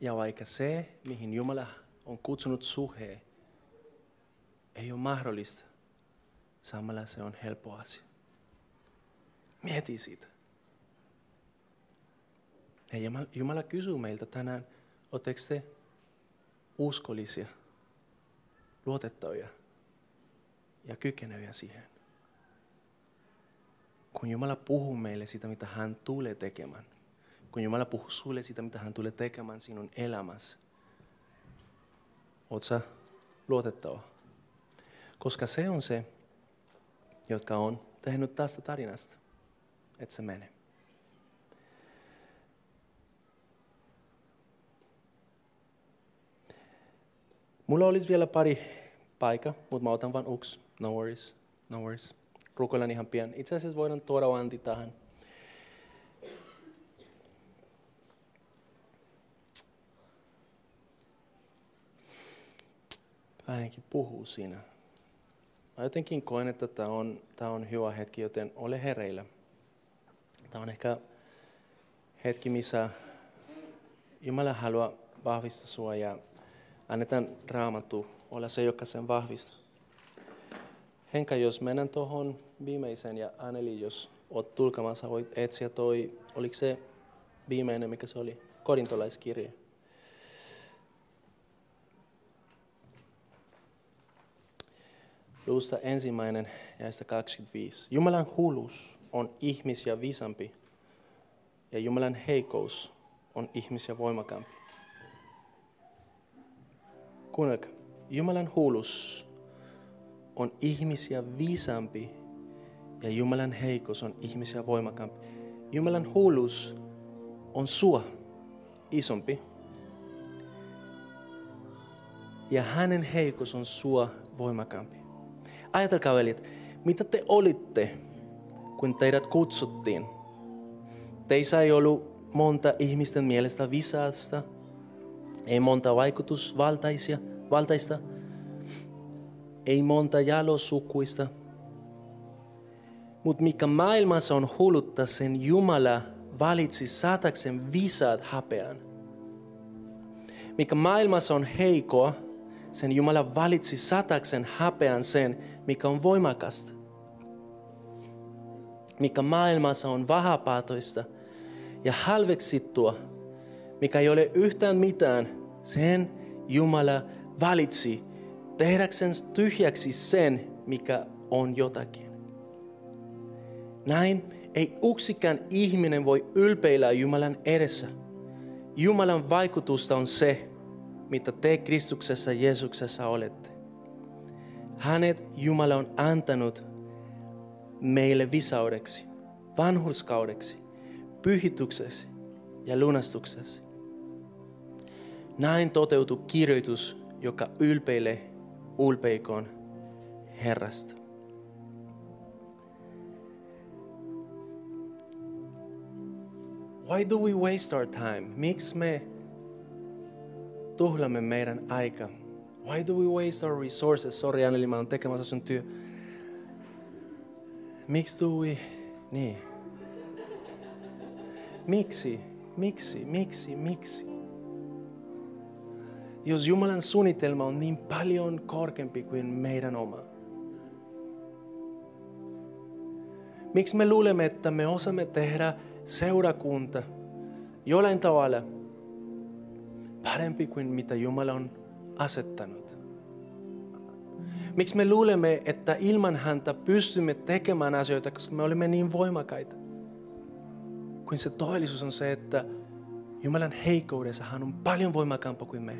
Ja vaikka se, mihin Jumala on kutsunut suheen, ei ole mahdollista, samalla se on helppo asia. Mieti siitä. Ja Jumala kysyy meiltä tänään, oletteko te uskollisia, luotettavia ja kykeneviä siihen? Kun Jumala puhuu meille sitä, mitä hän tulee tekemään, kun Jumala puhuu sulle sitä, mitä hän tulee tekemään sinun elämässä, sä luotettava? Koska se on se, jotka on tehnyt tästä tarinasta, että se menee. Mulla olisi vielä pari paikka, mutta mä otan vain uks. No worries, no worries. Rukoilen ihan pian. Itse asiassa voidaan tuoda Antti tähän. Vähänkin puhuu siinä. Mä jotenkin koen, että tämä on, tämä on hyvä hetki, joten ole hereillä. Tämä on ehkä hetki, missä Jumala haluaa vahvistaa sinua ja annetaan raamattu olla se, joka sen vahvistaa. Henka, jos mennään tuohon viimeiseen ja Anneli, jos oot tulkamassa, voit etsiä toi, oliko se viimeinen, mikä se oli, korintolaiskirje. Luusta ensimmäinen ja 25. Jumalan hulus on ihmisiä viisampi ja Jumalan heikous on ihmisiä voimakampi. Kuunnelkaa, Jumalan hulus on ihmisiä viisampi ja Jumalan heikous on ihmisiä voimakampi. Jumalan hulus on sua isompi ja hänen heikous on sua voimakampi. Ajatelkaa veljet, mitä te olitte, kun teidät kutsuttiin. Teissä ei ollut monta ihmisten mielestä visaasta, ei monta vaikutusvaltaisia, valtaista, ei monta jalosukuista. Mutta mikä maailmassa on hullutta, sen Jumala valitsi saatakseen visaat hapean. Mikä maailmassa on heikoa, sen Jumala valitsi saatakseen hapean sen, mikä on voimakasta. Mikä maailmassa on vahapatoista ja halveksittua, mikä ei ole yhtään mitään, sen Jumala valitsi tehdäkseen tyhjäksi sen, mikä on jotakin. Näin ei yksikään ihminen voi ylpeillä Jumalan edessä. Jumalan vaikutusta on se, mitä te Kristuksessa Jeesuksessa olette. Hänet Jumala on antanut meille visaudeksi, vanhurskaudeksi, pyhitykseksi ja lunastukseksi. Näin toteutuu kirjoitus, joka ylpeilee ulpeikoon Herrasta. Why do we waste our time? Miksi me tuhlamme meidän aika? Why do we waste our resources? Sorry Anneli, mä oon tekemässä sun työ. Miksi we... Niin. Miksi? Miksi? Miksi? Miksi? Jos Jumalan suunnitelma on niin paljon korkeampi kuin meidän oma. Miksi me luulemme, että me osaamme tehdä seurakunta jollain tavalla parempi kuin mitä Jumala on asettanut? Miksi me luulemme, että ilman häntä pystymme tekemään asioita, koska me olemme niin voimakkaita? Kuin se todellisuus on se, että Jumalan heikkoudessa hän on paljon voimakkaampaa kuin me.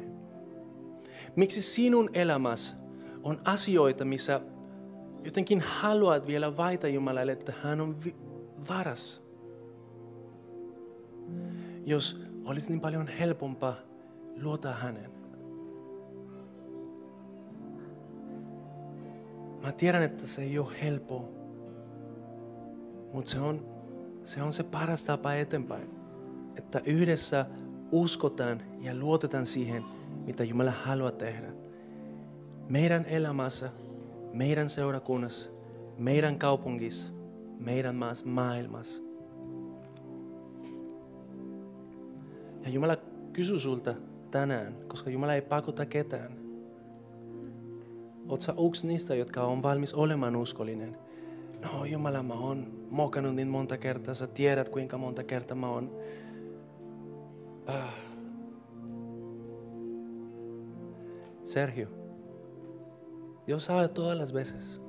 Miksi sinun elämässä on asioita, missä jotenkin haluat vielä vaita Jumalalle, että hän on varas? Jos olisi niin paljon helpompaa luota hänen. Mä tiedän, että se ei ole helppoa, mutta se on, se on se paras tapa eteenpäin. Että yhdessä uskotaan ja luotetaan siihen, mitä Jumala haluaa tehdä. Meidän elämässä, meidän seurakunnassa, meidän kaupungissa, meidän maailmassa. Ja Jumala kysyy sulta tänään, koska Jumala ei pakota ketään. Oot sä yksi niistä, jotka on valmis olemaan uskollinen? No Jumala, mä oon mokannut niin monta kertaa, sä tiedät kuinka monta kertaa mä oon... Ah. Sergio, Dios sabe todas las veces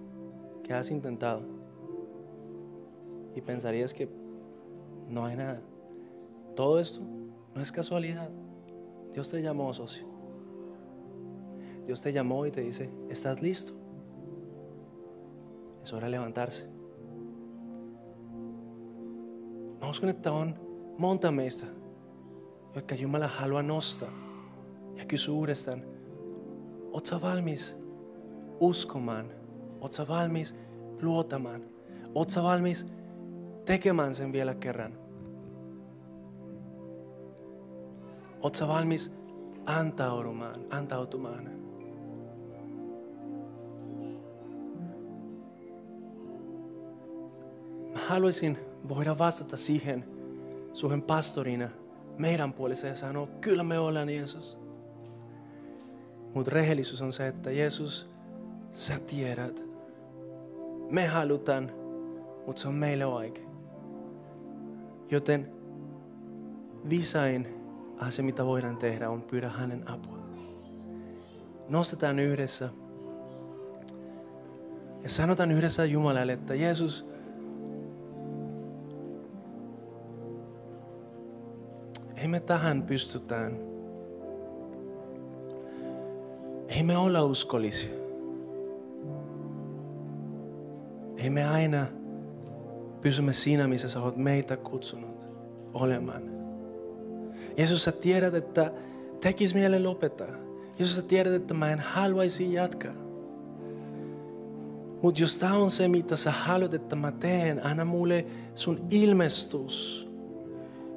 que has intentado y pensarías que no hay nada. Todo esto no es casualidad. Dios te llamó, socio. Dios te llamó y te dice, ¿estás listo? Es hora de levantarse. Että on monta meistä, jotka Jumala haluaa nostaa ja kysyä uudestaan, oot sä valmis uskomaan? Oot sä valmis luotamaan? Oot sä valmis tekemään sen vielä? Oot sä valmis antautumaan, antautumaan? Haluaisin voida vastata siihen suhen pastorina meidän puolesta ja sanoa, kyllä me ollaan Jeesus. Mutta rehellisyys on se, että Jeesus, sä tiedät. Me halutaan, mutta se on meille oikein. Joten visain asia, mitä voidaan tehdä, on pyydä hänen apua. Nostetaan yhdessä ja sanotaan yhdessä Jumalalle, että Jeesus, ei me tähän pystytään. Ei me olla uskollisia. Ei me aina pysymme siinä, missä sä oot meitä kutsunut olemaan. Jeesus, sä tiedät, että tekis mielen lopettaa. Jeesus, sä tiedät, että mä en haluaisi jatkaa. Mutta jos tämä on se, mitä sä haluat, että mä teen, anna mulle sun ilmestus,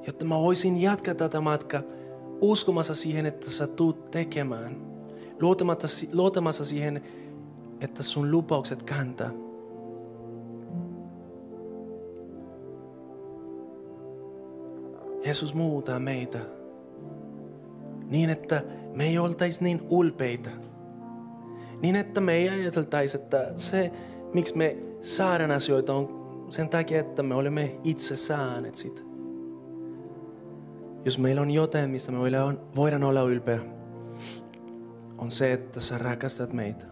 jotta mä voisin jatkaa tätä matkaa uskomassa siihen, että sä tuut tekemään. Luotamassa siihen, että sun lupaukset kantaa. Jeesus muuta meitä niin, että me ei oltaisi niin ulpeita. Niin, että me ei ajateltaisi, että se, miksi me saadaan asioita, on sen takia, että me olemme itse saaneet sitä. Jos meillä on jotain, mistä me voidaan olla ylpeä, on se, että sä rakastat meitä.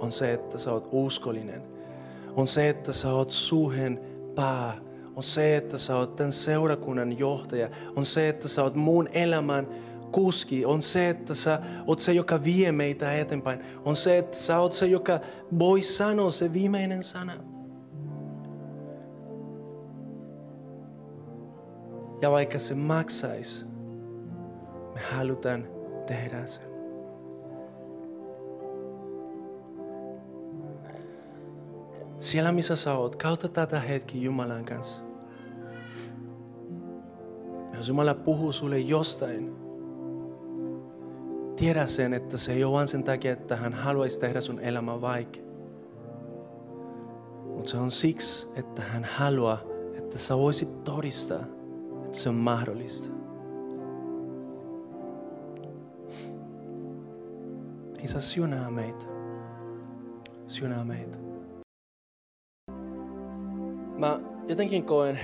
On se, että sä oot uskollinen. On se, että sä oot suhen pää on se, että sä oot tämän seurakunnan johtaja. On se, että sä oot muun elämän kuski. On se, että sä oot se, joka vie meitä eteenpäin. On se, että sä oot se, joka voi sanoa se viimeinen sana. Ja vaikka se maksaisi, me halutaan tehdä sen. Siellä missä sä oot, kautta tätä hetki Jumalan kanssa. Jos Jumala puhuu sulle jostain, tiedä sen, että se ei ole vain sen takia, että hän haluaisi tehdä sun elämä vaikea. Mutta se on siksi, että hän haluaa, että sä voisit todistaa, se on mahdollista. Isä, siunaa meitä. Siunaa meitä. Mä jotenkin koen,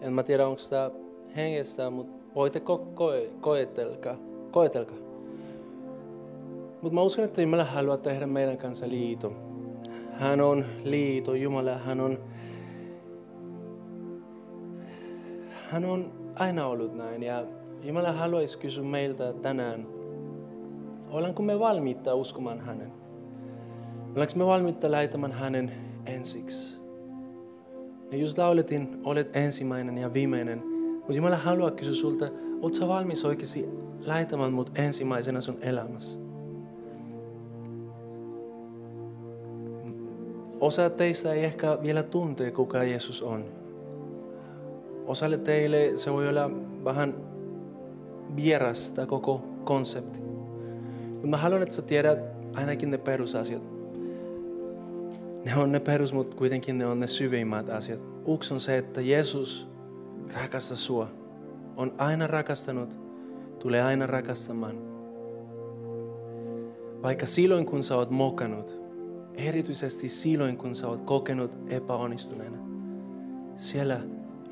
en mä tiedä onko tämä hengestä, mutta voitte ko- ko- koetelkaa. koetelkaa. Mutta mä uskon, että Jumala haluaa tehdä meidän kanssa liiton. Hän on liito, Jumala, hän on, hän on aina ollut näin. Ja Jumala haluaisi kysyä meiltä tänään, ollaanko me valmiita uskomaan hänen? Ollaanko me valmiita lähetämään hänen ensiksi? Ja just lauletin, olet ensimmäinen ja viimeinen. Mutta Jumala haluaa kysyä sulta, oot sä valmis oikeasti lähetämään mut ensimmäisenä sun elämässä? Osa teistä ei ehkä vielä tunte, kuka Jeesus on. Osalle teille se voi olla vähän vieras tämä koko konsepti. Mutta mä haluan, että sä tiedät ainakin ne perusasiat. Ne on ne perus, mutta kuitenkin ne on ne syvimmät asiat. Uks on se, että Jeesus rakastaa sua. On aina rakastanut, tulee aina rakastamaan. Vaikka silloin kun sä oot mokannut, erityisesti silloin kun sä oot kokenut epäonnistuneena, siellä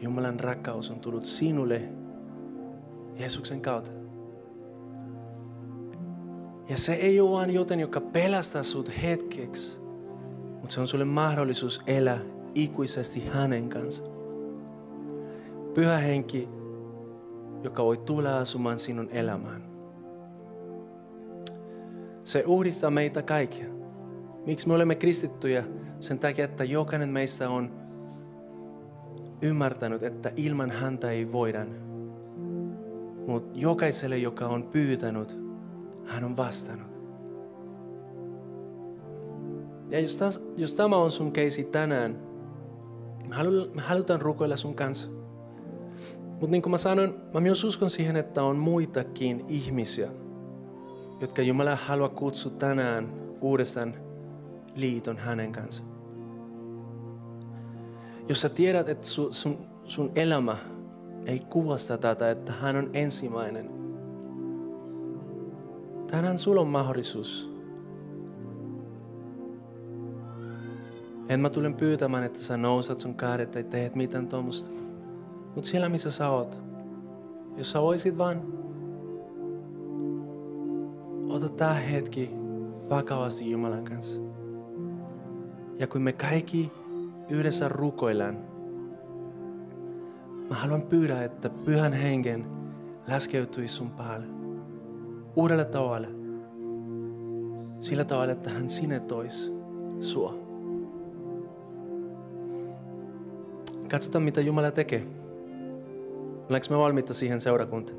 Jumalan rakkaus on tullut sinulle Jeesuksen kautta. Ja se ei ole vain joten, joka pelastaa sut hetkeksi, mutta se on sulle mahdollisuus elää ikuisesti hänen kanssa. Pyhä henki, joka voi tulla asumaan sinun elämään. Se uudistaa meitä kaikkia. Miksi me olemme kristittyjä? Sen takia, että jokainen meistä on ymmärtänyt, että ilman häntä ei voida. Mutta jokaiselle, joka on pyytänyt, hän on vastannut. Ja jos, täs, jos tämä on sun keisi tänään, me, halu, me halutaan rukoilla sun kanssa. Mutta niin kuin mä sanoin, mä myös uskon siihen, että on muitakin ihmisiä, jotka Jumala haluaa kutsua tänään uudestaan liiton hänen kanssa. Jos sä tiedät, että sun, sun, sun elämä ei kuvasta tätä, että hän on ensimmäinen, tänään sulla on mahdollisuus En mä tulen pyytämään, että sä nousat sun kaadet tai teet mitään tuommoista. Mutta siellä missä sä oot, jos sä voisit vaan ota tää hetki vakavasti Jumalan kanssa. Ja kun me kaikki yhdessä rukoillaan, mä haluan pyydä, että pyhän hengen laskeutuisi sun päälle. Uudella tavalla. Sillä tavalla, että hän sinetoisi sua. Katsotaan, mitä Jumala tekee. Olenko me valmiita siihen seurakuntaan?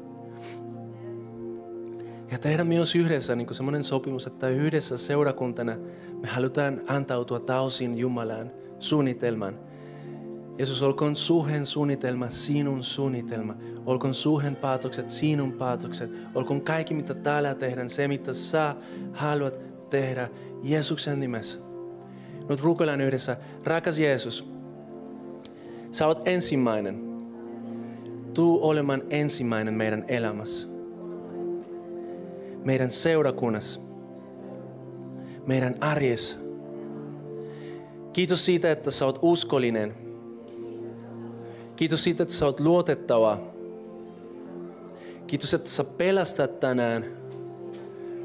Ja tehdä myös yhdessä niin semmoinen sopimus, että yhdessä seurakuntana me halutaan antautua täysin Jumalaan suunnitelman. Jeesus, olkoon suhen suunnitelma sinun suunnitelma. Olkoon suhen päätökset sinun päätökset. Olkoon kaikki, mitä täällä tehdään, se mitä sä haluat tehdä Jeesuksen nimessä. Nyt rukoillaan yhdessä. Rakas Jeesus, Sä oot ensimmäinen. Tuu olemaan ensimmäinen meidän elämässä. Meidän seurakunnassa. Meidän arjessa. Kiitos siitä, että sä oot uskollinen. Kiitos siitä, että sä oot luotettava. Kiitos, että sä pelastat tänään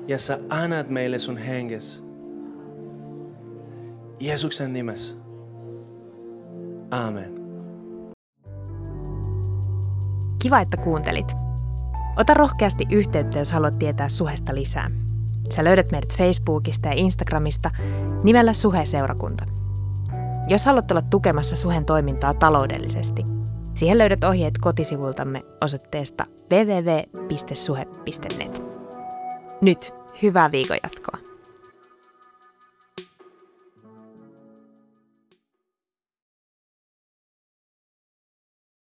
ja sä annat meille sun henges. Jeesuksen nimessä. Amen. Kiva, että kuuntelit. Ota rohkeasti yhteyttä, jos haluat tietää Suhesta lisää. Sä löydät meidät Facebookista ja Instagramista nimellä Suhe-seurakunta. Jos haluat olla tukemassa Suhen toimintaa taloudellisesti, Siihen löydät ohjeet kotisivultamme osoitteesta www.suhe.net. Nyt hyvää viikon jatkoa.